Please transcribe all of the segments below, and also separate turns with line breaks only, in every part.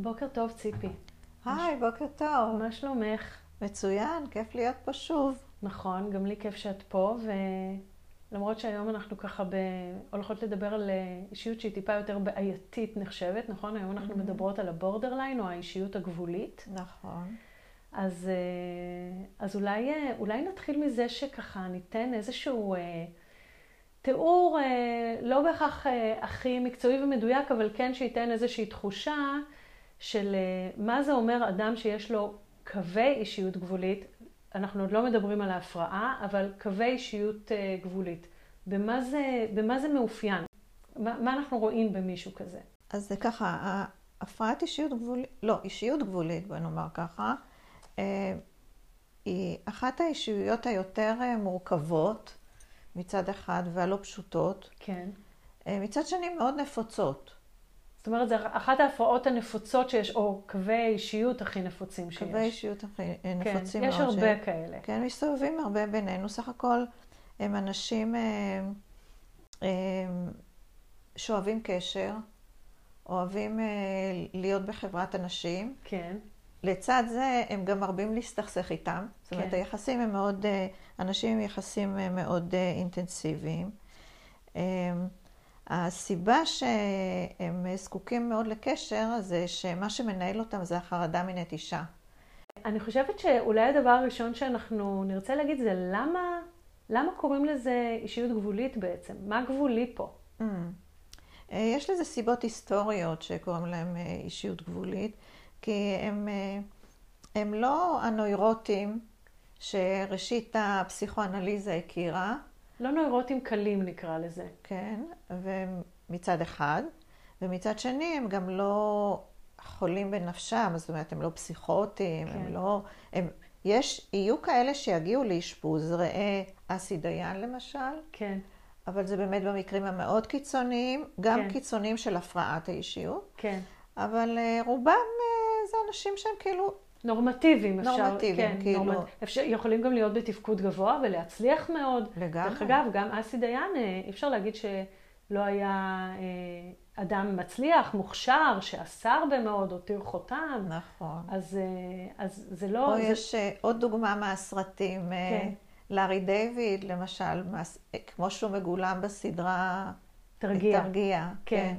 בוקר טוב, ציפי.
היי, בוקר טוב.
מה שלומך?
מצוין, כיף להיות פה שוב.
נכון, גם לי כיף שאת פה, ולמרות שהיום אנחנו ככה ב... הולכות לדבר על אה, אישיות שהיא טיפה יותר בעייתית נחשבת, נכון? היום אנחנו mm-hmm. מדברות על הבורדרליין או האישיות הגבולית.
נכון.
אז, אה, אז אולי, אה, אולי נתחיל מזה שככה ניתן איזשהו תיאור לא בהכרח הכי מקצועי ומדויק, אבל כן שייתן איזושהי תחושה של מה זה אומר אדם שיש לו קווי אישיות גבולית, אנחנו עוד לא מדברים על ההפרעה, אבל קווי אישיות גבולית. במה זה, במה זה מאופיין? מה, מה אנחנו רואים במישהו כזה?
אז זה ככה, הפרעת אישיות גבולית, לא, אישיות גבולית, בוא נאמר ככה, היא אחת האישיויות היותר מורכבות מצד אחד והלא פשוטות.
כן.
מצד שני מאוד נפוצות.
אומרת, זו אחת ההפרעות הנפוצות שיש, או קווי אישיות הכי נפוצים שיש.
קווי אישיות הכי
כן,
נפוצים
מאוד.
כן,
יש הרבה ש... כאלה.
כן, מסתובבים הרבה בינינו. סך הכל הם אנשים אה, אה, שאוהבים קשר, אוהבים אה, להיות בחברת אנשים.
כן.
לצד זה, הם גם מרבים להסתכסך איתם. זאת אומרת,
כן.
היחסים הם מאוד, אנשים עם יחסים מאוד אינטנסיביים. הסיבה שהם זקוקים מאוד לקשר זה שמה שמנהל אותם זה החרדה מנטישה.
אני חושבת שאולי הדבר הראשון שאנחנו נרצה להגיד זה למה, למה קוראים לזה אישיות גבולית בעצם? מה גבולי פה?
Mm. יש לזה סיבות היסטוריות שקוראים להם אישיות גבולית, כי הם, הם לא הנוירוטים שראשית הפסיכואנליזה הכירה,
לא נוירוטים קלים נקרא לזה.
כן, ומצד אחד, ומצד שני הם גם לא חולים בנפשם, זאת אומרת, הם לא פסיכוטים, כן. הם לא... הם, יש, יהיו כאלה שיגיעו לאשפוז, ראה אסי דיין למשל.
כן.
אבל זה באמת במקרים המאוד קיצוניים, גם כן. קיצוניים של הפרעת האישיות.
כן.
אבל uh, רובם uh, זה אנשים שהם כאילו
נורמטיביים, אפשר,
נורמטיביים,
כן,
כאילו.
נורמט, אפשר, יכולים גם להיות בתפקוד גבוה ולהצליח מאוד.
לגמרי.
דרך אגב, גם אסי דיין, אה, אי אפשר להגיד שלא היה אה, אדם מצליח, מוכשר, שעשה הרבה מאוד, הותיר חותם.
נכון.
אז, אה, אז זה לא...
פה
זה...
יש עוד דוגמה מהסרטים.
כן.
לארי דיוויד, למשל, כמו שהוא מגולם בסדרה...
תרגיע.
תרגיע,
כן.
כן.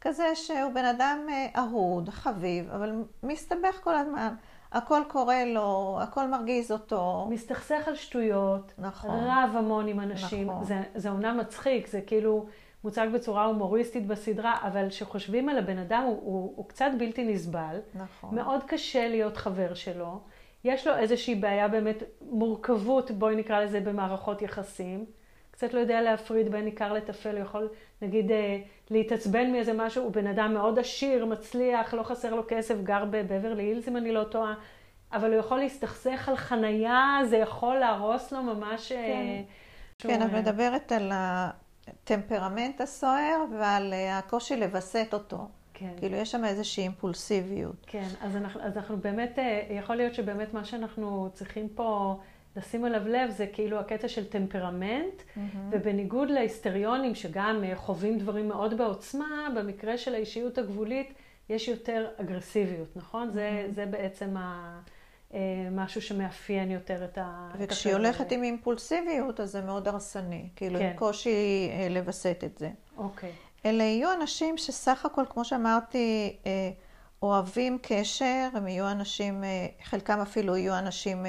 כזה שהוא בן אדם אהוד, חביב, אבל מסתבך כל הזמן. הכל קורה לו, הכל מרגיז אותו.
מסתכסך על שטויות.
נכון.
רב המון עם אנשים.
נכון.
זה, זה אומנם מצחיק, זה כאילו מוצג בצורה הומוריסטית בסדרה, אבל כשחושבים על הבן אדם הוא, הוא, הוא קצת בלתי נסבל.
נכון.
מאוד קשה להיות חבר שלו. יש לו איזושהי בעיה באמת, מורכבות, בואי נקרא לזה, במערכות יחסים. קצת לא יודע להפריד בין עיקר לטפל, הוא יכול נגיד אה, להתעצבן מאיזה משהו, הוא בן אדם מאוד עשיר, מצליח, לא חסר לו כסף, גר בבברלי הילס אם אני לא טועה, אבל הוא יכול להסתכסך על חנייה, זה יכול להרוס לו ממש... אה,
כן, כן את מדברת על הטמפרמנט הסוער ועל הקושי לווסת אותו.
כן.
כאילו יש שם איזושהי אימפולסיביות.
כן, אז אנחנו, אז אנחנו באמת, יכול להיות שבאמת מה שאנחנו צריכים פה... לשים עליו לב זה כאילו הקטע של טמפרמנט, mm-hmm. ובניגוד להיסטריונים שגם חווים דברים מאוד בעוצמה, במקרה של האישיות הגבולית יש יותר אגרסיביות, נכון? Mm-hmm. זה, זה בעצם ה... משהו שמאפיין יותר את ה...
וכשהיא הולכת עם אימפולסיביות, אז זה מאוד הרסני. כאילו, כן. עם קושי לווסת את זה.
אוקיי.
אלה יהיו אנשים שסך הכל, כמו שאמרתי, אוהבים קשר, הם יהיו אנשים, חלקם אפילו יהיו אנשים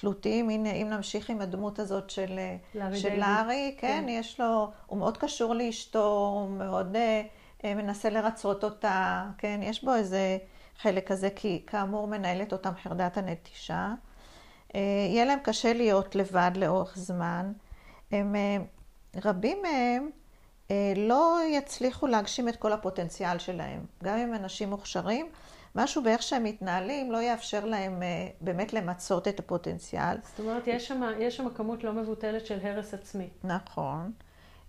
תלותיים. הנה, אם נמשיך עם הדמות הזאת של לארי, של לארי כן, כן, יש לו, הוא מאוד קשור לאשתו, הוא מאוד uh, מנסה לרצות אותה, כן, יש בו איזה חלק כזה, כי כאמור מנהלת אותם חרדת הנטישה. Uh, יהיה להם קשה להיות לבד לאורך זמן. הם, uh, רבים מהם uh, לא יצליחו להגשים את כל הפוטנציאל שלהם, גם אם אנשים מוכשרים. משהו באיך שהם מתנהלים לא יאפשר להם uh, באמת למצות את הפוטנציאל.
זאת אומרת, יש שם, יש שם כמות לא מבוטלת של הרס עצמי.
נכון.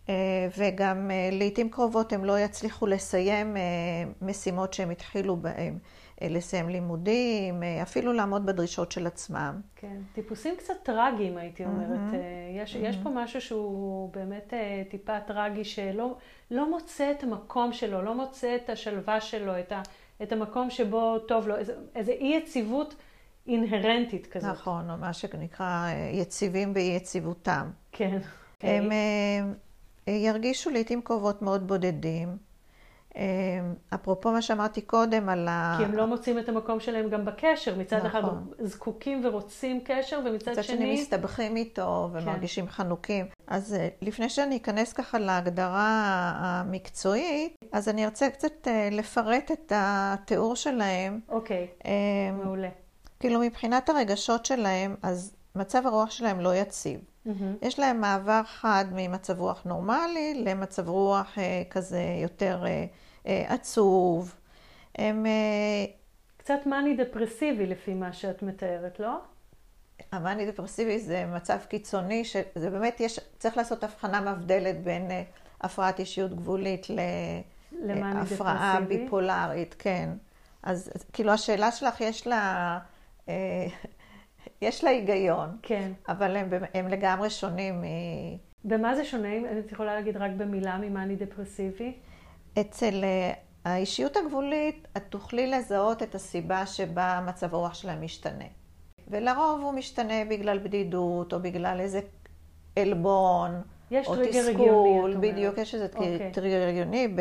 Uh, וגם uh, לעיתים קרובות הם לא יצליחו לסיים משימות שהם התחילו בהן. לסיים לימודים, אפילו לעמוד בדרישות של עצמם.
כן, טיפוסים קצת טרגיים הייתי אומרת. Mm-hmm. יש, mm-hmm. יש פה משהו שהוא באמת טיפה טרגי שלא לא מוצא את המקום שלו, לא מוצא את השלווה שלו, את, ה, את המקום שבו טוב לו, איזו, אי יציבות אינהרנטית כזאת.
נכון, או מה שנקרא אה, יציבים באי יציבותם.
כן.
הם אה, ירגישו לעיתים קרובות מאוד בודדים. אה, אפרופו מה שאמרתי קודם על ה...
כי הם לא מוצאים את המקום שלהם גם בקשר. מצד
נכון.
אחד זקוקים ורוצים קשר, ומצד
מצד
שני...
שני מסתבכים איתו ומרגישים חנוקים. אז אה, לפני שאני אכנס ככה להגדרה המקצועית, אז אני ארצה קצת אה, לפרט את התיאור שלהם.
אוקיי,
אה,
מעולה.
כאילו מבחינת הרגשות שלהם, אז מצב הרוח שלהם לא יציב.
מהמם.
יש להם מעבר חד ממצב רוח נורמלי למצב רוח אה, כזה יותר אה, אה, עצוב. הם, אה,
קצת מאני דפרסיבי לפי מה שאת מתארת, לא?
המאני דפרסיבי זה מצב קיצוני, שזה באמת יש, צריך לעשות הבחנה מבדלת בין אה, הפרעת אישיות גבולית להפרעה. ביפולרית, כן. אז אז כאילו השאלה שלך יש לה, אה, יש לה היגיון,
כן.
אבל הם, הם לגמרי שונים מ...
במה זה שונה, אם את יכולה להגיד רק במילה ממאני דפרסיבי?
אצל אה, האישיות הגבולית, את תוכלי לזהות את הסיבה שבה מצב הרוח שלהם משתנה. ולרוב הוא משתנה בגלל בדידות, או בגלל איזה עלבון,
יש
או
טריגר הגיוני,
תסכול.
את אומרת.
בדיוק, יש איזה
אוקיי.
טריגר הגיוני.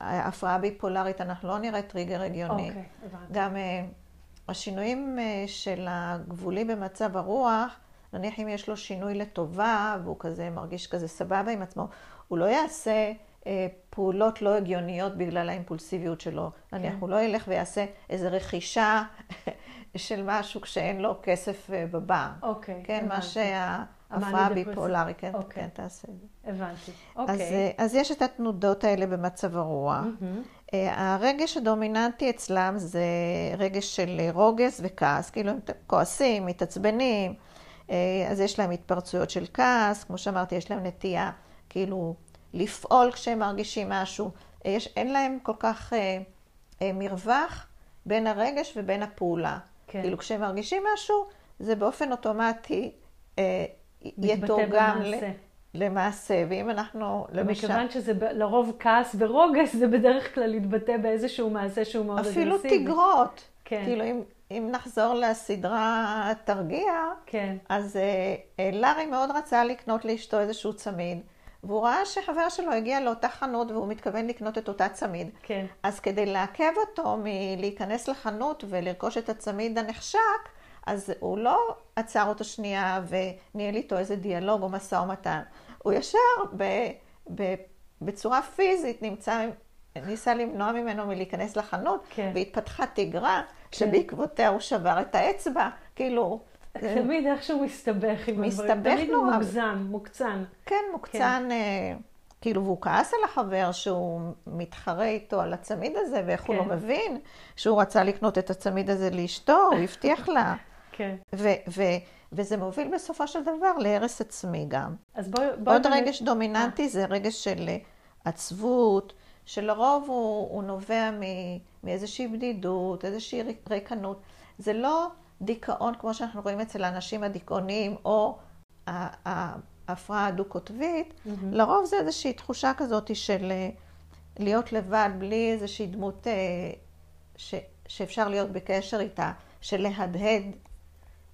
בהפרעה ביפולרית אנחנו לא נראה טריגר הגיוני.
אוקיי, הבנתי.
גם אה, השינויים אה, של הגבולי במצב הרוח, נניח אם יש לו שינוי לטובה, והוא כזה מרגיש כזה סבבה עם עצמו, הוא לא יעשה אה, פעולות לא הגיוניות בגלל האימפולסיביות שלו. נניח
כן.
הוא לא ילך ויעשה איזו רכישה של משהו כשאין לו כסף אה, בבנק.
אוקיי,
כן, מה
הבנתי.
שההפרעה
המאני
הביפולרית, כן,
אוקיי.
כן, תעשה את זה.
הבנתי.
אז,
אוקיי.
אה, אז יש את התנודות האלה במצב הרוח.
מהמם.
אה, הרגש הדומיננטי אצלם זה רגש של רוגז וכעס, כאילו הם כועסים, מתעצבנים, אה, אז יש להם התפרצויות של כעס, כמו שאמרתי, יש להם נטייה כאילו לפעול כשהם מרגישים משהו. אה, יש, אין להם כל כך אה, אה, מרווח בין הרגש ובין הפעולה.
כן.
כאילו כשהם מרגישים משהו, זה באופן אוטומטי אה,
מתבטא
יתורגם ל-
במעשה.
למעשה, ואם אנחנו, למשל...
ומכיוון שזה לרוב כעס ורוגז, זה בדרך כלל יתבטא באיזשהו מעשה שהוא מאוד
אפילו
אגרסיבי.
תגרות.
כן.
כאילו, אם, אם נחזור לסדרה תרגיע,
כן,
אז אה, אה, לארי מאוד רצה לקנות לאשתו איזשהו צמיד, והוא ראה שחבר שלו הגיע לאותה חנות והוא מתכוון לקנות את אותה צמיד.
כן.
אז כדי לעכב אותו מלהיכנס לחנות ולרכוש את הצמיד הנחשק, אז הוא לא עצר אותו שנייה וניהל איתו איזה דיאלוג או משא ומתן. הוא ישר ב, ב, בצורה פיזית נמצא, ניסה למנוע ממנו מלהיכנס לחנות,
כן.
והתפתחה תגרה שבעקבותיה הוא שבר את האצבע. כאילו,
תמיד איכשהו מסתבך עם הדברים.
מסתבך
תמיד
נורא.
מוגזם, מוקצן.
כן, מוקצן, אה, כאילו, והוא כעס על החבר שהוא מתחרה איתו על הצמיד הזה, ואיך הוא
כן.
לא מבין שהוא רצה לקנות את הצמיד הזה לאשתו, הוא הבטיח לה.
כן.
ו- ו- וזה מוביל בסופו של דבר להרס עצמי גם.
אז בואי... בואי
עוד
באמת-
רגש דומיננטי זה רגש של אה, עצבות, שלרוב הוא, הוא נובע מ- מאיזושהי בדידות, איזושהי ריק- ריקנות. זה לא דיכאון כמו שאנחנו רואים אצל האנשים הדיכאוניים, או ההפרעה הדו-קוטבית,
מהמם.
לרוב זה איזושהי תחושה כזאת של אה, להיות לבד, בלי איזושהי דמות אה, ש, שאפשר להיות בקשר איתה, של להדהד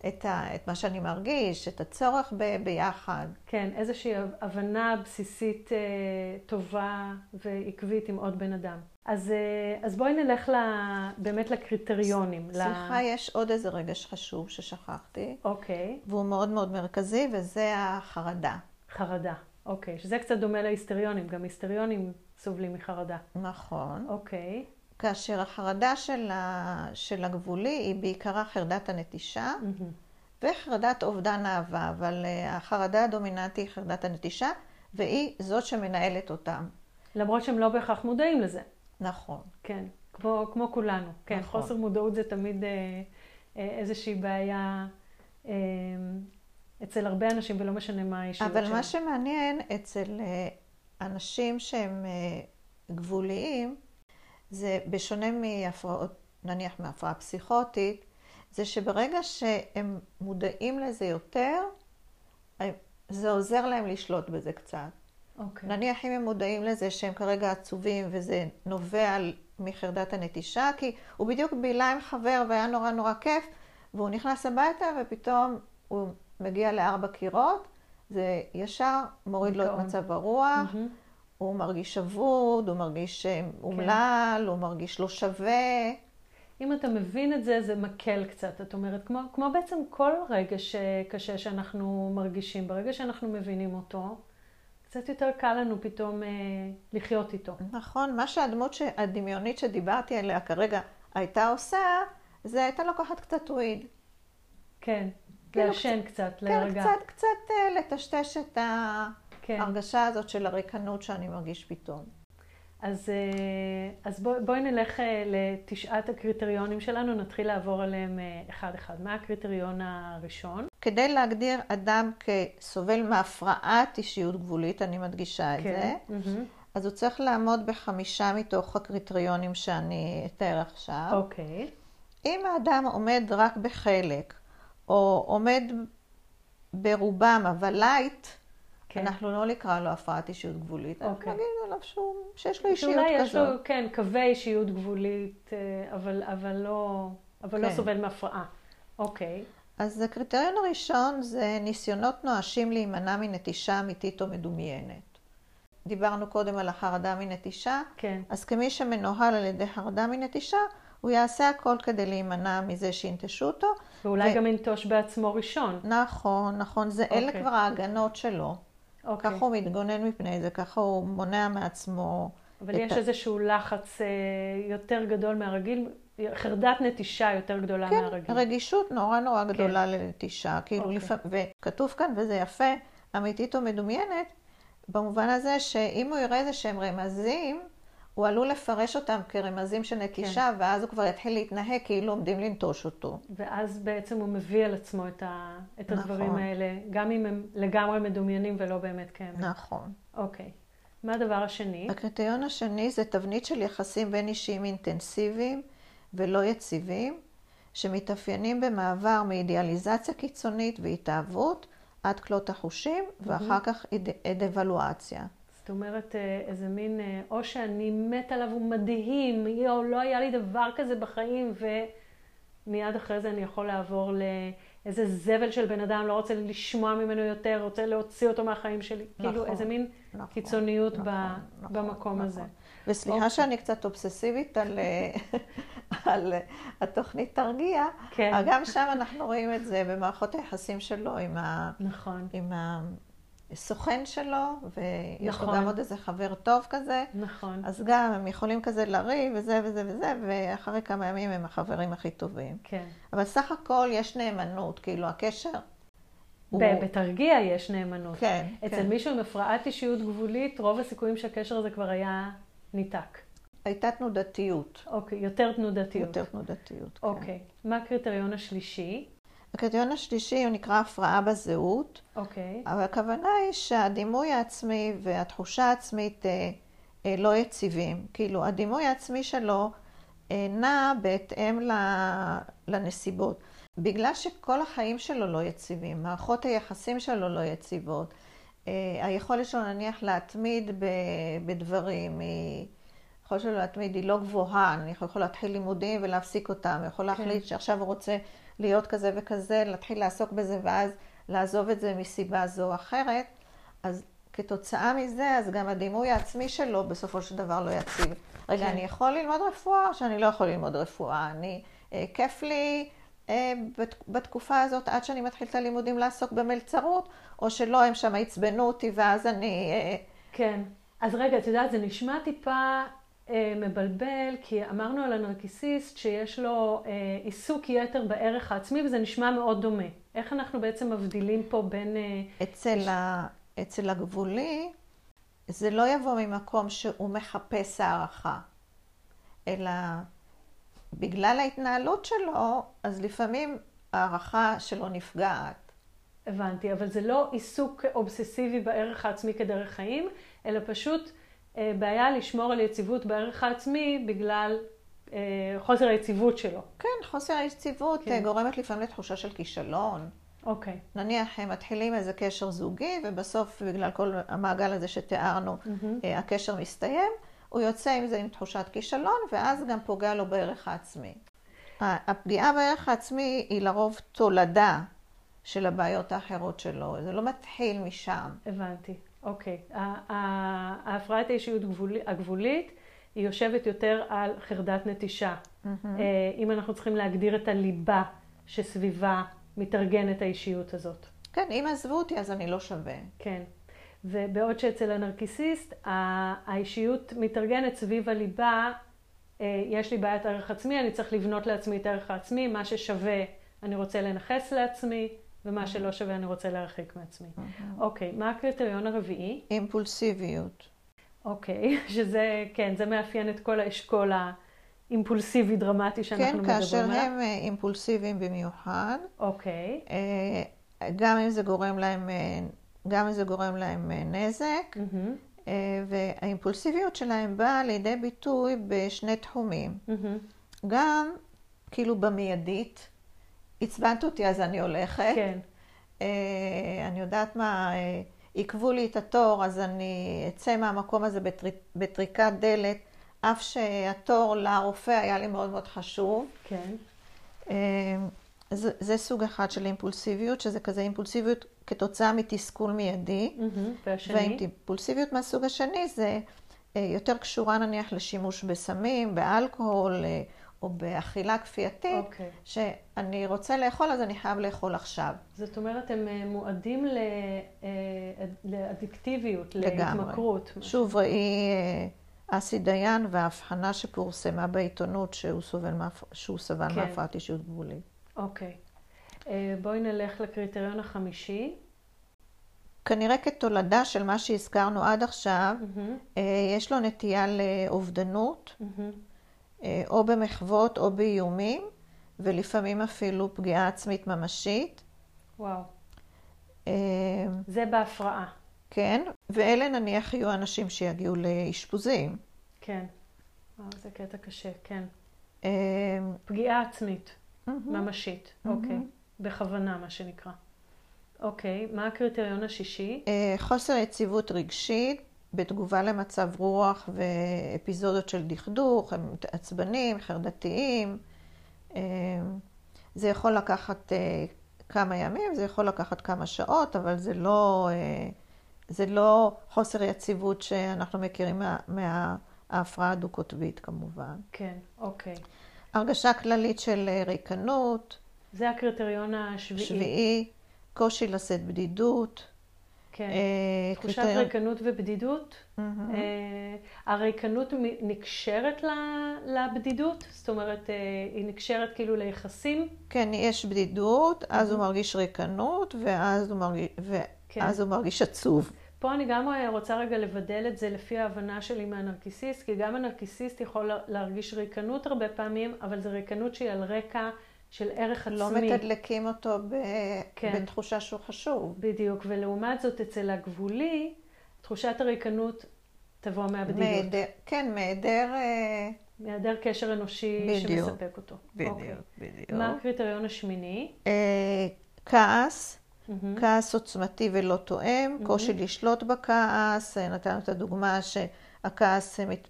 את, ה, את מה שאני מרגיש, את הצורך ב, ביחד.
כן, איזושהי הבנה בסיסית אה, טובה ועקבית עם עוד בן אדם. אז, אה, אז בואי נלך ל, באמת לקריטריונים. ל-
סליחה, יש עוד איזה רגש חשוב ששכחתי,
אוקיי,
והוא מאוד מאוד מרכזי, וזה החרדה.
חרדה. אוקיי, שזה קצת דומה להיסטריונים, גם היסטריונים סובלים מחרדה.
נכון.
אוקיי,
כאשר החרדה של, ה, של הגבולי היא בעיקרה חרדת הנטישה. וחרדת אובדן אהבה, אבל אה, החרדה הדומיננטית היא חרדת הנטישה, והיא זאת שמנהלת אותם.
למרות שהם לא בהכרח מודעים לזה.
נכון.
כן, כמו, כמו כולנו. כן,
נכון.
חוסר מודעות זה תמיד אה, אה, איזושהי בעיה אה, אצל הרבה אנשים, ולא משנה מה האישיות
אבל
שלהם.
מה שמעניין אצל אה, אנשים שהם גבוליים, זה בשונה מהפרעות, נניח מהפרעה פסיכוטית, זה שברגע שהם מודעים לזה יותר, זה עוזר להם לשלוט בזה קצת.
אוקיי.
נניח אם הם מודעים לזה שהם כרגע עצובים וזה נובע מחרדת הנטישה, כי הוא בדיוק בילה עם חבר והיה נורא נורא כיף, והוא נכנס הביתה ופתאום הוא מגיע לארבע קירות, זה ישר מוריד לו את מצב הרוח, הוא מרגיש אבוד, הוא מרגיש אה, אומלל, כן. הוא מרגיש לא שווה.
אם אתה מבין את זה, זה מקל קצת. את אומרת, כמו, כמו בעצם כל רגש קשה שאנחנו מרגישים, ברגע שאנחנו מבינים אותו, קצת יותר קל לנו פתאום אה, לחיות איתו.
נכון, מה שהדמות הדמיונית שדיברתי עליה כרגע הייתה עושה, זה הייתה לוקחת קצת וויד.
כן, כאילו לעשן קצת, קצת, להירגע.
כן, קצת, קצת אה, לטשטש את כן. ההרגשה הזאת של הריקנות שאני מרגיש פתאום.
אז, אה, אז בוא, בואי נלך אה, לתשעת הקריטריונים שלנו, נתחיל לעבור עליהם אה, אחד-אחד. מה הקריטריון הראשון?
כדי להגדיר אדם כסובל מהפרעת אישיות גבולית, אני מדגישה את כן. זה, mm-hmm. אז הוא צריך לעמוד בחמישה מתוך הקריטריונים שאני אתאר עכשיו.
אוקיי.
אם האדם עומד רק בחלק, או עומד ברובם, אבל light, כן. אנחנו לא נקרא לו הפרעת אישיות גבולית, אנחנו אוקיי. נגיד עליו שהוא, שיש לו אישיות כזאת.
שאולי יש לו, כן, קווי אישיות גבולית, אה, אבל, אבל, לא, אבל לא כן. לא סובל מהפרעה. אוקיי.
אז הקריטריון הראשון זה ניסיונות נואשים להימנע מנטישה אמיתית או מדומיינת. דיברנו קודם על החרדה מנטישה,
כן.
אז כמי שמנוהל על ידי חרדה מנטישה, הוא יעשה הכל כדי להימנע מזה שינטשו אותו.
ואולי ו... גם ינטוש בעצמו ראשון.
נכון, נכון, זה אלה אוקיי. כבר ההגנות שלו. אוקיי. ככה הוא מתגונן מפני זה, ככה הוא מונע מעצמו.
אבל יש ה... איזשהו לחץ אה, יותר גדול מהרגיל, חרדת נטישה יותר גדולה
כן,
מהרגיל.
כן, רגישות נורא נורא כן. גדולה כן. לנטישה. כאילו, אוקיי. לפ... וכתוב כאן, וזה יפה, אמיתית או מדומיינת, במובן הזה שאם הוא יראה איזה שהם רמזים, הוא עלול לפרש אותם כרמזים של נטישה, כן. ואז הוא כבר יתחיל להתנהג כאילו עומדים לנטוש אותו.
ואז בעצם הוא מביא על עצמו את, ה, את נכון. הדברים האלה, גם אם הם לגמרי מדומיינים ולא באמת קיימים.
נכון.
אוקיי. מה הדבר השני?
הקריטריון השני זה תבנית של יחסים בין אישיים אינטנסיביים ולא יציבים, שמתאפיינים במעבר מאידיאליזציה קיצונית והתאהבות עד כלות החושים. ואחר כך אד-אבלואציה.
זאת אומרת, אה, איזה מין, אה, או שאני מת עליו, הוא מדהים, יואו, לא היה לי דבר כזה בחיים, ומיד אחרי זה אני יכול לעבור לאיזה זבל של בן אדם, לא רוצה לשמוע ממנו יותר, רוצה להוציא אותו מהחיים שלי. נכון, כאילו, איזה מין נכון, קיצוניות נכון, ב, נכון, במקום נכון. הזה.
וסליחה אוקיי. שאני קצת אובססיבית על, אה, על התוכנית תרגיע, כן. גם שם אנחנו רואים את זה במערכות היחסים שלו עם, ה,
נכון.
עם סוכן שלו, ויש נכון. לו גם עוד איזה חבר טוב כזה.
נכון.
אז גם הם יכולים כזה לריב וזה וזה וזה, ואחרי כמה ימים הם החברים הכי טובים.
כן.
אבל סך הכל יש נאמנות, כאילו הקשר...
הוא... בתרגיע יש נאמנות.
כן,
אצל כן. מישהו עם הפרעת אישיות גבולית, רוב הסיכויים שהקשר הזה כבר היה ניתק.
הייתה תנודתיות.
אוקיי, יותר תנודתיות.
יותר תנודתיות,
כן. אוקיי. מה הקריטריון השלישי?
הקריטריון השלישי הוא נקרא הפרעה בזהות.
אוקיי.
אבל הכוונה היא שהדימוי העצמי והתחושה העצמית אה, אה, לא יציבים. כאילו, הדימוי העצמי שלו אה, נע בהתאם לנסיבות. בגלל שכל החיים שלו לא יציבים, מערכות היחסים שלו לא יציבות, אה, היכולת שלו נניח להתמיד בדברים, היא... היכולת שלו להתמיד היא לא גבוהה, אני יכול להתחיל לימודים ולהפסיק אותם, יכול כן. להחליט שעכשיו הוא רוצה להיות כזה וכזה, להתחיל לעסוק בזה ואז לעזוב את זה מסיבה זו או אחרת, אז כתוצאה מזה, אז גם הדימוי העצמי שלו בסופו של דבר לא יציב. רגע, כן. אני יכול ללמוד רפואה או שאני לא יכול ללמוד רפואה? אני, אה, כיף לי אה, בת, בתקופה הזאת עד שאני מתחיל את הלימודים לעסוק במלצרות, או שלא, הם שם עצבנו אותי ואז אני... אה,
כן. אז רגע, את יודעת, זה נשמע טיפה מבלבל, כי אמרנו על הנרקיסיסט שיש לו אה, עיסוק יתר בערך העצמי, וזה נשמע מאוד דומה. איך אנחנו בעצם מבדילים פה בין... אה,
אצל, ש... ה... אצל הגבולי, זה לא יבוא ממקום שהוא מחפש הערכה, אלא בגלל ההתנהלות שלו, אז לפעמים הערכה שלו נפגעת.
הבנתי, אבל זה לא עיסוק אובססיבי בערך העצמי כדרך חיים, אלא פשוט אה, בעיה לשמור על יציבות בערך העצמי בגלל אה, חוסר היציבות שלו.
כן, חוסר היציבות כן. אה, גורמת לפעמים לתחושה של כישלון.
אוקיי.
נניח הם מתחילים איזה קשר זוגי, ובסוף, בגלל כל המעגל הזה שתיארנו, mm-hmm. הקשר מסתיים, הוא יוצא עם זה עם תחושת כישלון, ואז גם פוגע לו בערך העצמי. הפגיעה בערך העצמי היא לרוב תולדה של הבעיות האחרות שלו, זה לא מתחיל משם.
הבנתי, אוקיי. ההפרעת האישיות הגבולית היא יושבת יותר על חרדת נטישה. Mm-hmm. אם אנחנו צריכים להגדיר את הליבה שסביבה מתארגנת האישיות הזאת.
כן, אם עזבו אותי אז אני לא שווה.
כן. ובעוד שאצל הנרקיסיסט האישיות מתארגנת סביב הליבה, אה, יש לי בעיית ערך עצמי, אני צריך לבנות לעצמי את הערך העצמי, מה ששווה אני רוצה לנכס לעצמי, ומה שלא שווה אני רוצה להרחיק מעצמי. אוקיי, מה הקריטריון הרביעי?
אימפולסיביות.
אוקיי, שזה, כן, זה מאפיין את כל האשכול האימפולסיבי דרמטי שאנחנו כן, מדברים
עליו. כן, כאשר הם אה, אימפולסיביים במיוחד.
אוקיי.
אה, גם אם זה גורם להם, גם אם זה גורם להם נזק, mm-hmm. אה, והאימפולסיביות שלהם באה לידי ביטוי בשני תחומים. Mm-hmm. גם כאילו במיידית, עצבנת אותי אז אני הולכת.
כן.
אה, אני יודעת מה, אה, עיכבו לי את התור, אז אני אצא מהמקום הזה בטריק, בטריקת דלת, אף שהתור לרופא היה לי מאוד מאוד חשוב.
כן.
זה, זה סוג אחד של אימפולסיביות, שזה כזה אימפולסיביות כתוצאה מתסכול מיידי.
Mm-hmm, והשני?
והאימפולסיביות מהסוג השני זה אה, יותר קשורה נניח לשימוש בסמים, באלכוהול אה, או באכילה כפייתית, okay. אוקיי. שאני רוצה לאכול אז אני חייב לאכול עכשיו.
זאת אומרת, הם אה, מועדים לאדיקטיביות, להתמכרות.
שוב, ראי אסי דיין וההבחנה שפורסמה בעיתונות שהוא, סובל, שהוא סבל כן. מהפרעת אישיות גבולית.
אוקיי. אה, בואי נלך לקריטריון החמישי.
כנראה כתולדה של מה שהזכרנו עד עכשיו, mm-hmm. יש לו נטייה לאובדנות, mm-hmm. או במחוות או באיומים, ולפעמים אפילו פגיעה עצמית ממשית.
וואו. זה בהפרעה.
כן, ואלה נניח יהיו אנשים שיגיעו לאשפוזים.
כן. וואו, זה קטע קשה, כן. פגיעה עצמית. ממשית. אוקיי. בכוונה, מה שנקרא. אוקיי, מה הקריטריון השישי?
חוסר יציבות רגשית בתגובה למצב רוח ואפיזודות של דכדוך, הם עצבנים, חרדתיים. Uh, זה יכול לקחת uh, כמה ימים, זה יכול לקחת כמה שעות, אבל זה לא, uh, זה לא חוסר יציבות שאנחנו מכירים מה, מההפרעה הדו-קוטבית כמובן.
כן, אוקיי.
הרגשה כללית של אה, ריקנות.
זה הקריטריון השביעי.
שביעי, קושי לשאת בדידות.
כן, אה, תחושת קריטריון... ריקנות ובדידות. Mm-hmm. אה, הריקנות נקשרת לבדידות? זאת אומרת, אה, היא נקשרת כאילו ליחסים?
כן, יש בדידות, אז mm-hmm. הוא מרגיש ריקנות, ואז הוא מרגיש. ואז כן. הוא מרגיש עצוב.
פה אני גם רוצה רגע לבדל את זה לפי ההבנה שלי מהנרקיסיסט, כי גם הנרקיסיסט יכול להרגיש ריקנות הרבה פעמים, אבל זו ריקנות שהיא על רקע של ערך
לא
עצמי.
לא מתדלקים אותו ב... כן. בתחושה שהוא חשוב.
בדיוק, ולעומת זאת אצל הגבולי, תחושת הריקנות תבוא מהבדידות.
מהיעדר, כן, מהיעדר... אה,
מהיעדר קשר אנושי בדיוק, שמספק אותו.
בדיוק, אוקיי. בדיוק.
מה הקריטריון השמיני?
אה, כעס. Mm-hmm. כעס עוצמתי ולא תואם, mm-hmm. קושי לשלוט בכעס, אה, נתנו את הדוגמה שהכעס מת,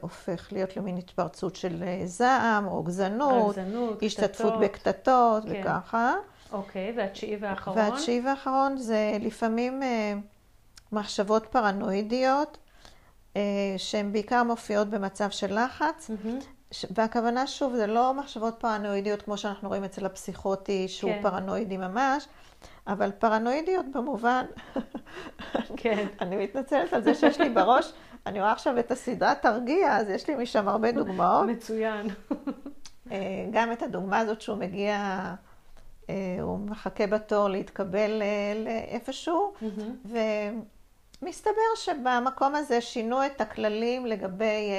הופך להיות למין התפרצות של זעם, רוגזנות, השתתפות קטטות. בקטטות כן. וככה.
אוקיי, והתשיעי והאחרון?
והתשיעי והאחרון זה לפעמים מחשבות פרנואידיות, שהן בעיקר מופיעות במצב של לחץ. Mm-hmm. והכוונה שוב, זה לא מחשבות פרנואידיות כמו שאנחנו רואים אצל הפסיכוטי, שהוא כן. פרנואידי ממש, אבל פרנואידיות במובן, כן. אני מתנצלת על זה שיש לי בראש, אני רואה עכשיו את הסדרה תרגיע, אז יש לי משם הרבה דוגמאות.
מצוין.
אה, גם את הדוגמה הזאת שהוא מגיע, אה, הוא מחכה בתור להתקבל אה, לאיפשהו, ומסתבר שבמקום הזה שינו את הכללים לגבי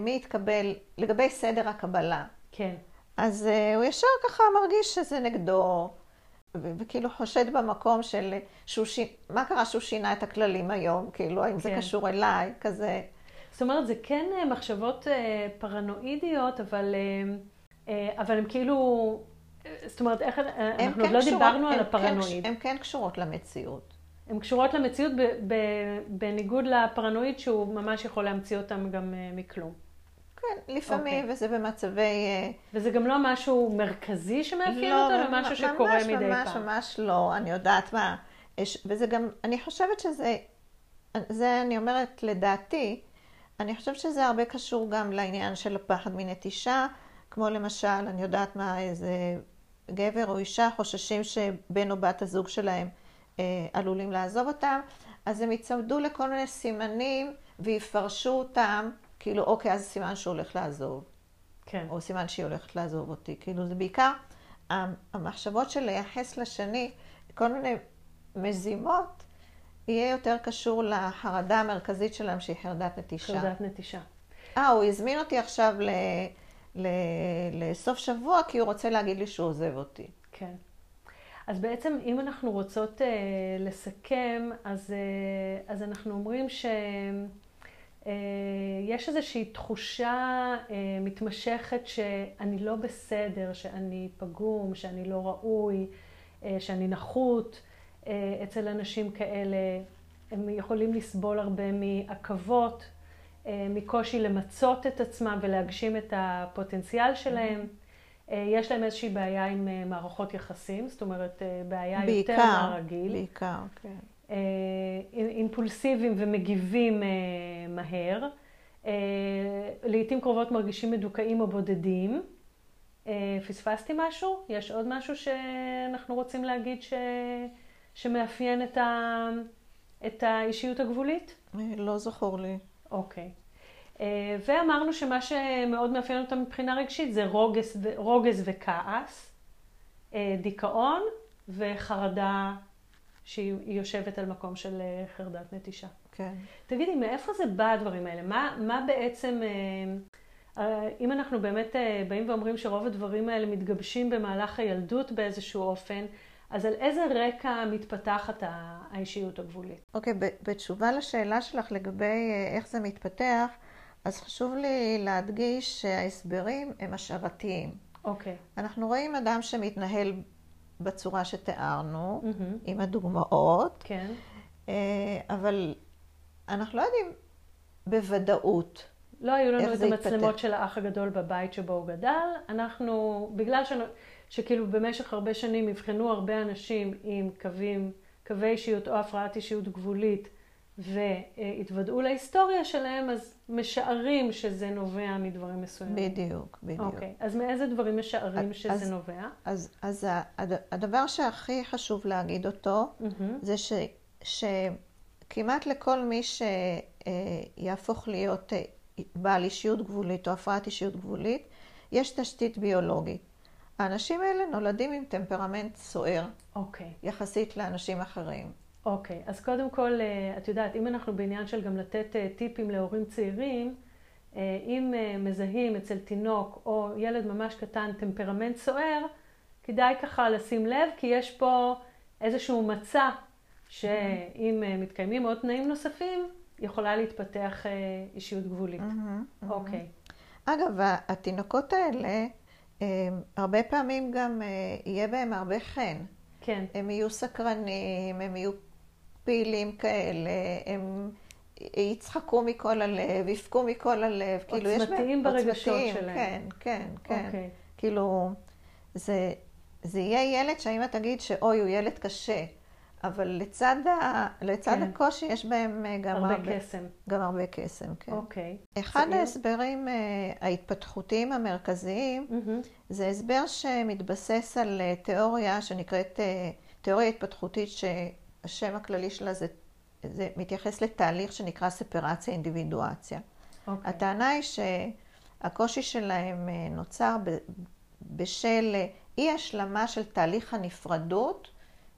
מי יתקבל, לגבי סדר הקבלה.
כן.
אז הוא ישר ככה מרגיש שזה נגדו. וכאילו חושד במקום של, שהוא ש... מה קרה שהוא שינה את הכללים היום, כאילו, האם כן. זה קשור אליי, כזה.
זאת אומרת, זה כן אה, מחשבות אה, פרנואידיות, אבל, אה, אבל הם כאילו, זאת אומרת, איך, אנחנו כן עוד לא קשורות, דיברנו על הפרנואיד.
כן, הן כן קשורות למציאות.
הן קשורות למציאות ב, ב, בניגוד לפרנואיד שהוא ממש יכול להמציא אותם גם מכלום.
כן, לפעמים, okay. אוקיי. וזה במצבי... אה,
וזה גם לא משהו מרכזי שמאפיין לא, אותו, אלא משהו שקורה
ממש,
מדי
ממש, פעם. ממש ממש לא, אני יודעת מה. וזה גם, אני חושבת שזה, זה אני אומרת לדעתי, אני חושבת שזה הרבה קשור גם לעניין של הפחד מנטישה, כמו למשל, אני יודעת מה, איזה גבר או אישה חוששים שבן או בת הזוג שלהם אה, עלולים לעזוב אותם, אז הם יצמדו לכל מיני סימנים ויפרשו אותם, כאילו, אוקיי, אז סימן שהוא הולך לעזוב.
כן.
או סימן שהיא הולכת לעזוב אותי. כאילו, זה בעיקר המחשבות של לייחס לשני כל מיני מזימות, יהיה יותר קשור לחרדה המרכזית שלהם, שהיא חרדת נטישה.
חרדת נטישה.
אה, הוא הזמין אותי עכשיו ל... ל... לסוף שבוע, כי הוא רוצה להגיד לי שהוא עוזב אותי.
כן. אז בעצם, אם אנחנו רוצות uh, לסכם, אז, uh, אז אנחנו אומרים שיש uh, איזושהי תחושה uh, מתמשכת שאני לא בסדר, שאני פגום, שאני לא ראוי, uh, שאני נחות. אצל אנשים כאלה, הם יכולים לסבול הרבה מעכבות, מקושי למצות את עצמם ולהגשים את הפוטנציאל שלהם. Mm-hmm. אה, יש להם איזושהי בעיה עם אה, מערכות יחסים, זאת אומרת, אה, בעיה בעיקר, יותר מהרגיל.
בעיקר, כן.
אימפולסיביים ומגיבים מהר. לעיתים קרובות מרגישים מדוכאים או בודדים. פספסתי משהו? יש עוד משהו שאנחנו רוצים להגיד ש... שמאפיין את, ה... את האישיות הגבולית?
לא זכור לי.
אוקיי. Okay. אה, ואמרנו שמה שמאוד מאפיין אותם מבחינה רגשית זה רוגז, רוגז וכעס, אה, דיכאון וחרדה שהיא יושבת על מקום של אה, חרדת נטישה.
כן.
תגידי, מאיפה זה בא הדברים האלה? מה, מה בעצם, אם אנחנו באמת באים ואומרים שרוב הדברים האלה מתגבשים במהלך הילדות באיזשהו אופן, אז על איזה רקע מתפתחת האישיות הגבולית?
אוקיי, okay, בתשובה לשאלה שלך לגבי איך זה מתפתח, אז חשוב לי להדגיש שההסברים הם השערתיים.
אוקיי. Okay.
אנחנו רואים אדם שמתנהל בצורה שתיארנו, mm-hmm. עם הדוגמאות,
כן.
אה, אבל אנחנו לא יודעים בוודאות.
לא היו לנו את המצלמות של האח הגדול בבית שבו הוא גדל. אנחנו, בגלל ש... שכאילו במשך הרבה שנים אבחנו הרבה אנשים עם קווים, קווי אישיות או הפרעת אישיות גבולית, והתוודעו להיסטוריה שלהם, אז משערים שזה נובע מדברים מסוימים.
בדיוק, בדיוק.
אוקיי, אז מאיזה דברים משערים שזה
אז,
נובע?
אז, אז הדבר שהכי חשוב להגיד אותו, mm-hmm. זה ש, שכמעט לכל מי שיהפוך להיות אה, בעל אישיות גבולית או הפרעת אישיות גבולית, יש תשתית ביולוגית. האנשים האלה נולדים עם טמפרמנט סוער,
אוקיי.
יחסית לאנשים אחרים.
אוקיי, okay, אז קודם כל, אה, את יודעת, אם אנחנו בעניין של גם לתת אה, טיפים להורים צעירים, אה, אם מזהים אצל תינוק או ילד ממש קטן טמפרמנט סוער, כדאי ככה לשים לב, כי יש פה איזשהו מצע שאם מתקיימים עוד תנאים נוספים, יכולה להתפתח אישיות גבולית. אוקיי. Okay.
אגב, התינוקות האלה, הרבה פעמים גם יהיה בהם הרבה חן.
כן.
הם יהיו סקרנים, הם יהיו פעילים כאלה, הם יצחקו מכל הלב, יבכו מכל הלב,
כאילו יש בהם... ברגשות שלהם.
כן, כן, כן. Okay. אוקיי. כאילו, זה, זה יהיה ילד שהאמא תגיד שאוי, הוא ילד קשה, אבל לצד, ה, לצד כן. הקושי יש בהם אה, גם
הרבה... הרבה קסם.
גם הרבה קסם, כן.
אוקיי.
Okay. אחד צעיר? ההסברים uh, ההתפתחותיים המרכזיים, mm-hmm. זה הסבר שמתבסס על uh, תיאוריה שנקראת תיאוריה התפתחותית. השם הכללי שלה זה, זה מתייחס לתהליך שנקרא ספרציה אינדיבידואציה. Okay. אוקיי. הטענה היא שהקושי שלהם אה, נוצר בשל אה, אי השלמה של תהליך הנפרדות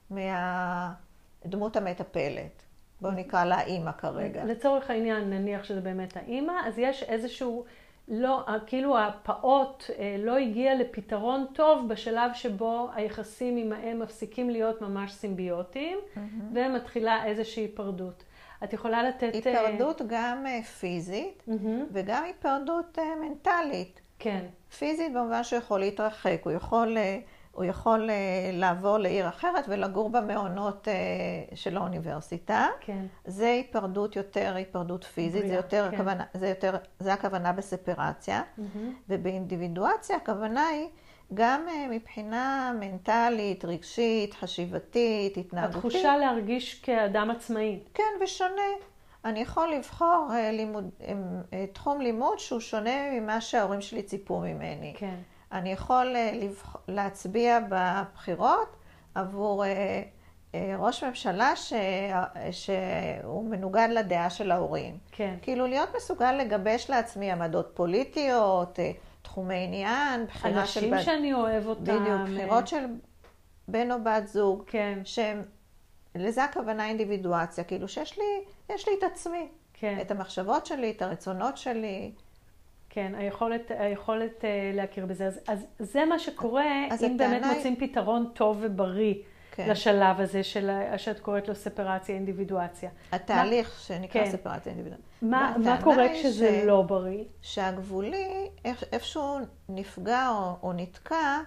מהדמות המטפלת. בואו נקרא לה אימא כרגע.
לצורך העניין, נניח שזה באמת האימא, אז יש איזשהו לא, כאילו הפעוט אה, לא הגיע לפתרון טוב בשלב שבו היחסים עם האם מפסיקים להיות ממש סימביוטיים, mm-hmm. ומתחילה איזושהי היפרדות. את יכולה לתת...
אה, היפרדות גם אה, פיזית, mm-hmm. וגם היפרדות מנטלית.
כן.
פיזית במובן שהוא יכול להתרחק, הוא יכול, הוא יכול לעבור לעיר אחרת ולגור במעונות של האוניברסיטה.
כן.
זה היפרדות יותר, היפרדות פיזית,
בריאה,
זה יותר,
כן.
הכוונה, זה יותר, זה הכוונה בספרציה.
מהמם.
ובאינדיבידואציה הכוונה היא גם אה, מבחינה מנטלית, רגשית, חשיבתית, התנהגותית.
התחושה להרגיש כאדם עצמאי.
כן, ושונה. אני יכול לבחור אה, לימוד, אה, אה, תחום לימוד שהוא שונה ממה שההורים שלי ציפו ממני.
כן.
אני יכול אה. להצביע בבחירות עבור אה, אה, ראש ממשלה ש... שהוא מנוגד לדעה של ההורים.
כן.
כאילו להיות מסוגל לגבש לעצמי עמדות פוליטיות, תחומי עניין, בחירה של
אנשים
בת...
שאני אוהב אותם.
בדיוק, בחירות של בן או בת זוג,
כן,
שהם, לזה הכוונה אינדיבידואציה, כאילו שיש לי, יש לי את עצמי,
כן,
את המחשבות שלי, את הרצונות שלי.
כן, היכולת, היכולת אה, להכיר בזה. אז, אז זה מה שקורה,
אז
אם באמת
היא-
מוצאים פתרון טוב ובריא
כן.
לשלב הזה של שאת קוראת לו ספרציה, אינדיבידואציה.
התהליך שנקרא
כן.
ספרציה אינדיבידואלית.
מה, מה קורה כשזה
ש-
לא בריא?
שהגבולי איך- איפשהו נפגע או, או נתקע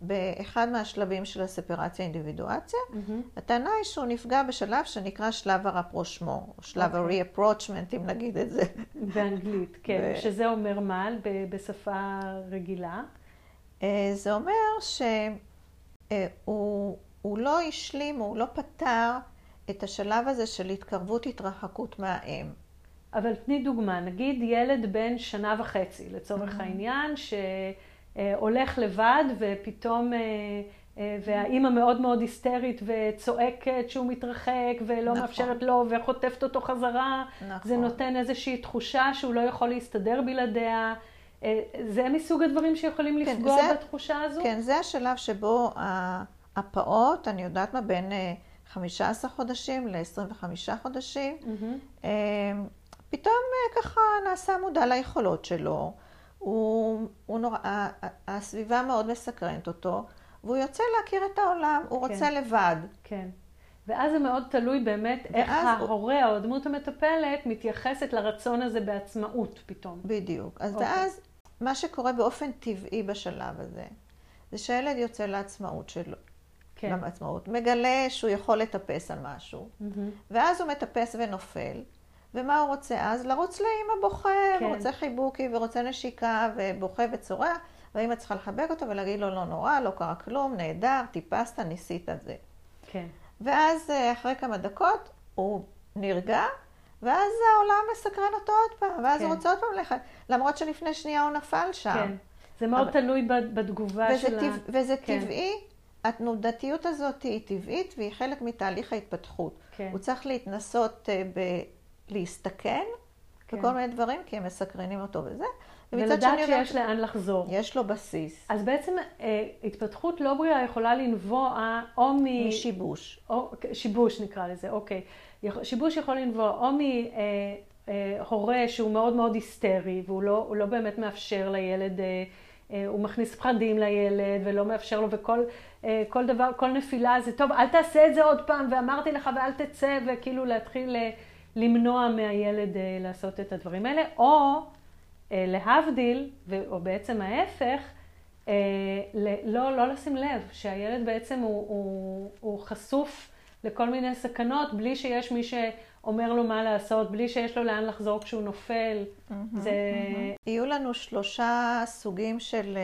באחד מהשלבים של הספרציה אינדיבידואציה.
מהמם.
הטענה היא שהוא נפגע בשלב שנקרא שלב הרפרושמו, או שלב
אוקיי.
ה-reapproachment, אם נגיד את זה.
באנגלית, כן.
ו-
שזה אומר מה בשפה רגילה?
אה, זה אומר שהוא הוא לא השלים, הוא לא פתר את השלב הזה של התקרבות התרחקות מהאם.
אבל תני דוגמה, נגיד ילד בן שנה וחצי, לצורך העניין, שהולך לבד ופתאום, אה, אה, והאימא מאוד מאוד היסטרית וצועקת שהוא מתרחק ולא
נכון.
מאפשרת לו וחוטפת אותו חזרה.
נכון.
זה נותן איזושהי תחושה שהוא לא יכול להסתדר בלעדיה. אה, זה מסוג הדברים שיכולים
כן,
לפגוע
זה-
בתחושה הזו?
כן, זה השלב שבו הפעוט, אני יודעת מה, בין אה, 15 חודשים ל-25 חודשים. אה, פתאום אה, ככה נעשה מודע ליכולות שלו. הוא, הוא נורא, הסביבה מאוד מסקרנת אותו, והוא יוצא להכיר את העולם, הוא
כן.
רוצה לבד.
כן. ואז זה מאוד תלוי באמת איך
ואז הוא-
ההורה או הדמות המטפלת מתייחסת לרצון הזה בעצמאות פתאום.
בדיוק. אז
אוקיי.
ואז, מה שקורה באופן טבעי בשלב הזה, זה שהילד יוצא לעצמאות שלו,
כן.
לעצמאות, מגלה שהוא יכול לטפס על משהו,
מהמם.
ואז הוא מטפס ונופל, ומה הוא רוצה אז? לרוץ לאמא בוכה,
כן.
ורוצה חיבוקי, ורוצה נשיקה, ובוכה וצורח, והאמא צריכה לחבק אותו ולהגיד לו, לא נורא, לא קרה כלום, נהדר, טיפסת, ניסית את זה.
כן.
ואז אה, אחרי כמה דקות הוא נרגע, ואז העולם מסקרן אותו עוד פעם, ואז
כן.
הוא רוצה עוד פעם ללכת, למרות שלפני שנייה הוא נפל שם.
כן. זה מאוד
אבל-
תלוי בתגובה
וזה,
של ה...
טבע, וזה
כן.
טבעי, התנודתיות הזאת היא טבעית והיא חלק מתהליך ההתפתחות.
כן.
הוא צריך להתנסות אה. להסתכן
כן.
בכל מיני דברים, כי הם מסקרנים אותו וזה.
ולדעת שיש לאן לחזור.
יש לו בסיס
אז בעצם אה, התפתחות לא בריאה יכולה לנבוע או מ...
משיבוש.
או, שיבוש נקרא לזה, אוקיי. שיבוש יכול לנבוע או מהורה שהוא מאוד מאוד היסטרי, והוא לא, לא באמת מאפשר לילד, אה, אה, הוא מכניס פחדים לילד ולא מאפשר לו, וכל אה, כל דבר, כל נפילה זה, טוב, אל תעשה את זה עוד פעם, ואמרתי לך ואל תצא, וכאילו להתחיל אה, למנוע מהילד אה, לעשות את הדברים האלה, או אה, להבדיל, או בעצם ההפך, אה, לא, לא לשים לב שהילד בעצם הוא, הוא, הוא חשוף לכל מיני סכנות בלי שיש מי שאומר לו מה לעשות, בלי שיש לו לאן לחזור כשהוא נופל. זה...
יהיו לנו שלושה סוגים של,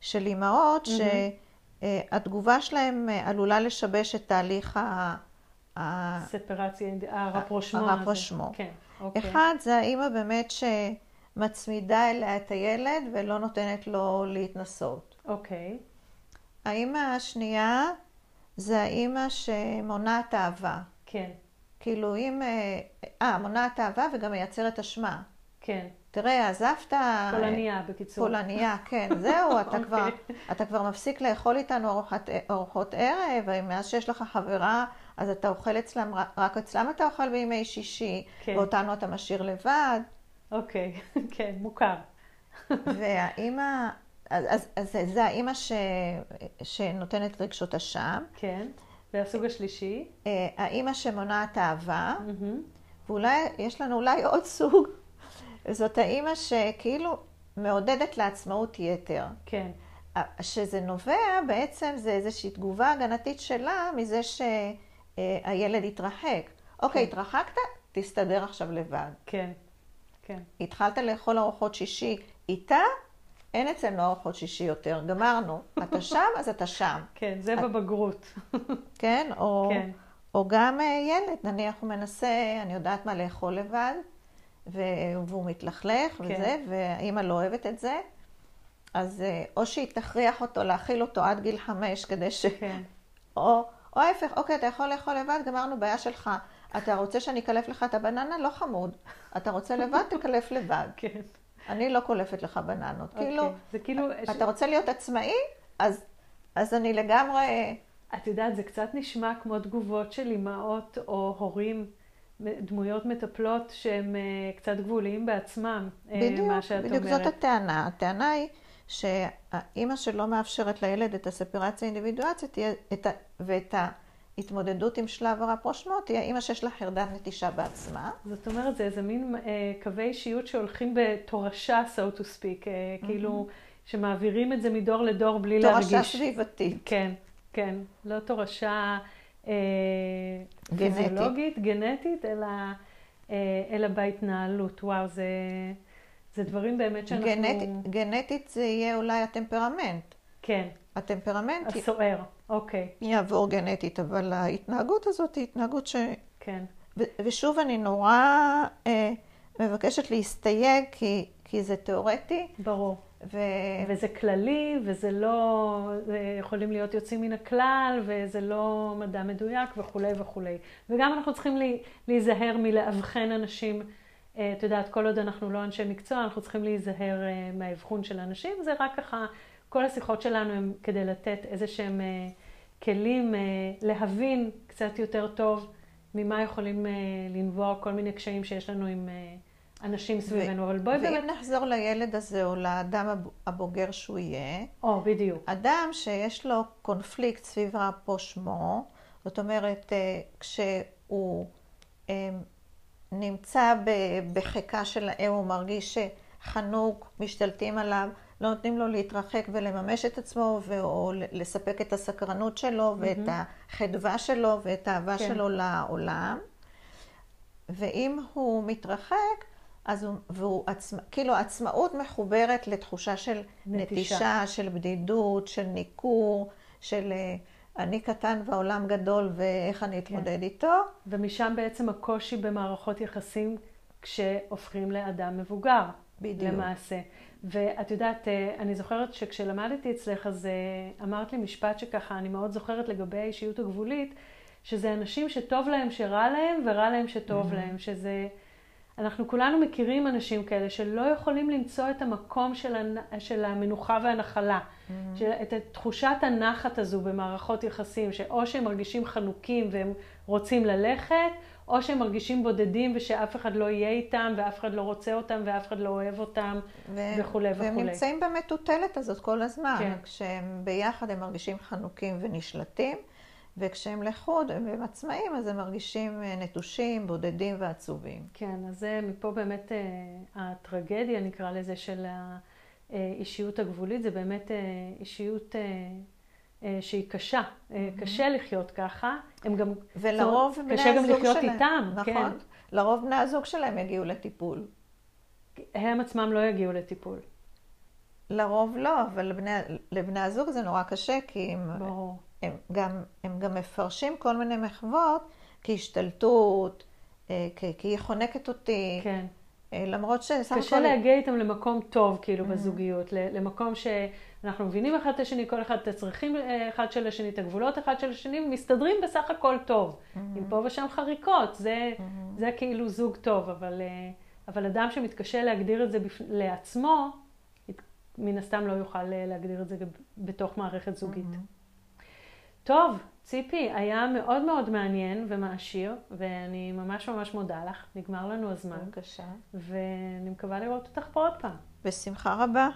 של אימהות שהתגובה שלהם עלולה לשבש את תהליך ה...
ספרציה, הרפרושמו.
הרפרושמו.
כן, אוקיי.
אחד, זה האימא באמת שמצמידה אליה את הילד ולא נותנת לו להתנסות.
אוקיי,
האימא השנייה זה האימא שמונעת אהבה.
כן,
כאילו אם... אה, אה, מונעת אהבה וגם מייצרת אשמה.
כן.
תראה, עזבת...
פולניה, בקיצור.
פולניה, כן, זהו, אתה,
אוקיי.
כבר, אתה כבר מפסיק לאכול איתנו ארוחת, ארוחות ערב, מאז שיש לך חברה, אז אתה אוכל אצלם, רק אצלם אתה אוכל בימי שישי,
כן.
ואותנו אתה משאיר לבד.
אוקיי, כן, מוכר.
והאימא, אז, אז, אז זה האימא ש, שנותנת רגשות אשם,
כן. והסוג השלישי?
אה, האימא שמונעת אהבה,
מהמם.
ואולי, יש לנו אולי עוד סוג, זאת האימא שכאילו מעודדת לעצמאות יתר.
כן.
שזה נובע, בעצם זה איזושהי תגובה הגנתית שלה מזה שהילד התרחק. אוקיי,
כן.
התרחקת, תסתדר עכשיו לבד.
כן, כן.
התחלת לאכול ארוחות שישי איתה, אין אצלנו ארוחות שישי יותר, גמרנו. אתה שם, אז אתה שם.
כן, זה בבגרות.
כן? או,
כן.
או גם אה, ילד, נניח הוא מנסה, אני יודעת מה, לאכול לבד, והוא מתלכלך
כן.
וזה, והאימא לא אוהבת את זה, אז אה, או שהיא תכריח אותו להאכיל אותו עד גיל חמש, כדי ש...
כן,
או, או ההפך, אוקיי, אתה יכול לאכול לבד, גמרנו, בעיה שלך. אתה רוצה שאני אקלף לך את הבננה? לא חמוד. אתה רוצה לבד, תקלף לבד.
כן.
אני לא קולפת לך בננות. כאילו,
אוקיי. זה כאילו...
אתה רוצה להיות עצמאי? אז, אז אני לגמרי...
את יודעת, זה קצת נשמע כמו תגובות של אימהות או הורים, דמויות מטפלות שהם אה, קצת גבוליים בעצמם, אה,
בדיוק,
מה שאת
בדיוק
אומרת.
זאת הטענה. הטענה היא שהאימא שלא מאפשרת לילד את הספרציה האינדיבידואציה תהיה, את ה, ואת ההתמודדות עם שלב הרפרושמות, תהיה אימא שיש לה חרדת נטישה בעצמה.
זאת אומרת, זה איזה מין אה, קווי אישיות שהולכים בתורשה, so to speak, אה, כאילו, שמעבירים את זה מדור לדור בלי להרגיש.
תורשה סביבתית.
כן, כן. לא תורשה אה,
גנטית.
פיזיולוגית, גנטית, אלא, אה, אלא בהתנהלות. וואו, זה, זה דברים באמת שאנחנו...
גנטית, גנטית זה יהיה אולי הטמפרמנט.
כן,
הטמפרמנט
הסוער, אוקיי,
יעבור גנטית, אבל ההתנהגות הזאת היא התנהגות ש...
כן.
ו- ושוב, אני נורא אה, מבקשת להסתייג, כי, כי זה תיאורטי,
ברור.
ו...
וזה כללי, וזה לא, זה יכולים להיות יוצאים מן הכלל, וזה לא מדע מדויק וכולי וכולי. וגם אנחנו צריכים לי, להיזהר מלאבחן אנשים, אה, את יודעת, כל עוד אנחנו לא אנשי מקצוע, אנחנו צריכים להיזהר אה, מהאבחון של אנשים. זה רק ככה, כל השיחות שלנו הם כדי לתת איזה שהם אה, כלים אה, להבין קצת יותר טוב ממה יכולים לנבוע כל מיני קשיים שיש לנו עם אנשים סביבנו. אבל בואי באמת...
ואם נחזור לילד הזה או לאדם הב- הבוגר שהוא יהיה,
או, בדיוק.
אדם שיש לו קונפליקט סביב אפו שמו, זאת אומרת, כשהוא נמצא בחיקה של האם, הוא מרגיש שחנוק, משתלטים עליו, לא נותנים לו להתרחק ולממש את עצמו, ו- או לספק את הסקרנות שלו, ואת החדווה שלו, ואת האהבה
כן.
שלו לעולם. ואם הוא מתרחק, אז הוא, והוא עצמא, כאילו עצמאות מחוברת לתחושה של
נטישה.
נטישה, נטישה של בדידות, של ניכור, של אה, אני קטן והעולם גדול ואיך אני אתמודד איתו.
ומשם בעצם הקושי במערכות יחסים כשהופכים לאדם מבוגר.
בדיוק.
למעשה. ואת יודעת, אה, אני זוכרת שכשלמדתי אצלך, אז אה, אמרת לי משפט שככה, אני מאוד זוכרת לגבי האישיות הגבולית, שזה אנשים שטוב להם שרע להם, ורע להם שטוב להם, שזה... אנחנו כולנו מכירים אנשים כאלה שלא יכולים למצוא את המקום של, הנ... של המנוחה והנחלה, של... את תחושת הנחת הזו במערכות יחסים, שאו שהם מרגישים חנוקים והם רוצים ללכת, או שהם מרגישים בודדים ושאף אחד לא יהיה איתם, ואף אחד לא רוצה אותם, ואף אחד לא אוהב אותם,
ו-
וכולי
והם
וכולי.
נמצאים במטוטלת הזאת כל הזמן.
כן.
כשהם ביחד הם מרגישים חנוקים ונשלטים, וכשהם לחוד, הם עצמאים, אז הם מרגישים אה, נטושים, בודדים ועצובים.
כן, אז זה מפה באמת אה, הטרגדיה, נקרא לזה, של האישיות הגבולית, זה באמת אה, אישיות אה, אה, שהיא קשה. אה, קשה לחיות ככה. הם גם...
ולרוב
זאת אומרת,
בני
קשה גם
הזוג
לחיות
שלהם,
איתם,
נכון.
כן.
לרוב בני הזוג שלהם יגיעו לטיפול.
הם עצמם לא יגיעו לטיפול.
לרוב לא, אבל לבני, לבני הזוג זה נורא קשה, כי הם,
ברור.
הם, גם, הם גם מפרשים כל מיני מחוות כהשתלטות, אה, כי, כי היא חונקת אותי,
כן.
אה, למרות שסך
קשה
הכל...
להגיע איתם למקום טוב, כאילו, בזוגיות, ל- למקום שאנחנו מבינים אחד את השני, כל אחד את הצרכים אה, אחד של השני, את הגבולות אחד של השני, ומסתדרים בסך הכל טוב. עם פה ושם חריקות, זה, זה כאילו זוג טוב, אבל, אבל אדם שמתקשה להגדיר את זה בפ... לעצמו, מן הסתם לא יוכל להגדיר את זה בתוך מערכת זוגית. טוב, ציפי, היה מאוד מאוד מעניין ומעשיר, ואני ממש ממש מודה לך. נגמר לנו הזמן,
בבקשה.
ואני מקווה לראות אותך פה עוד פעם.
בשמחה רבה.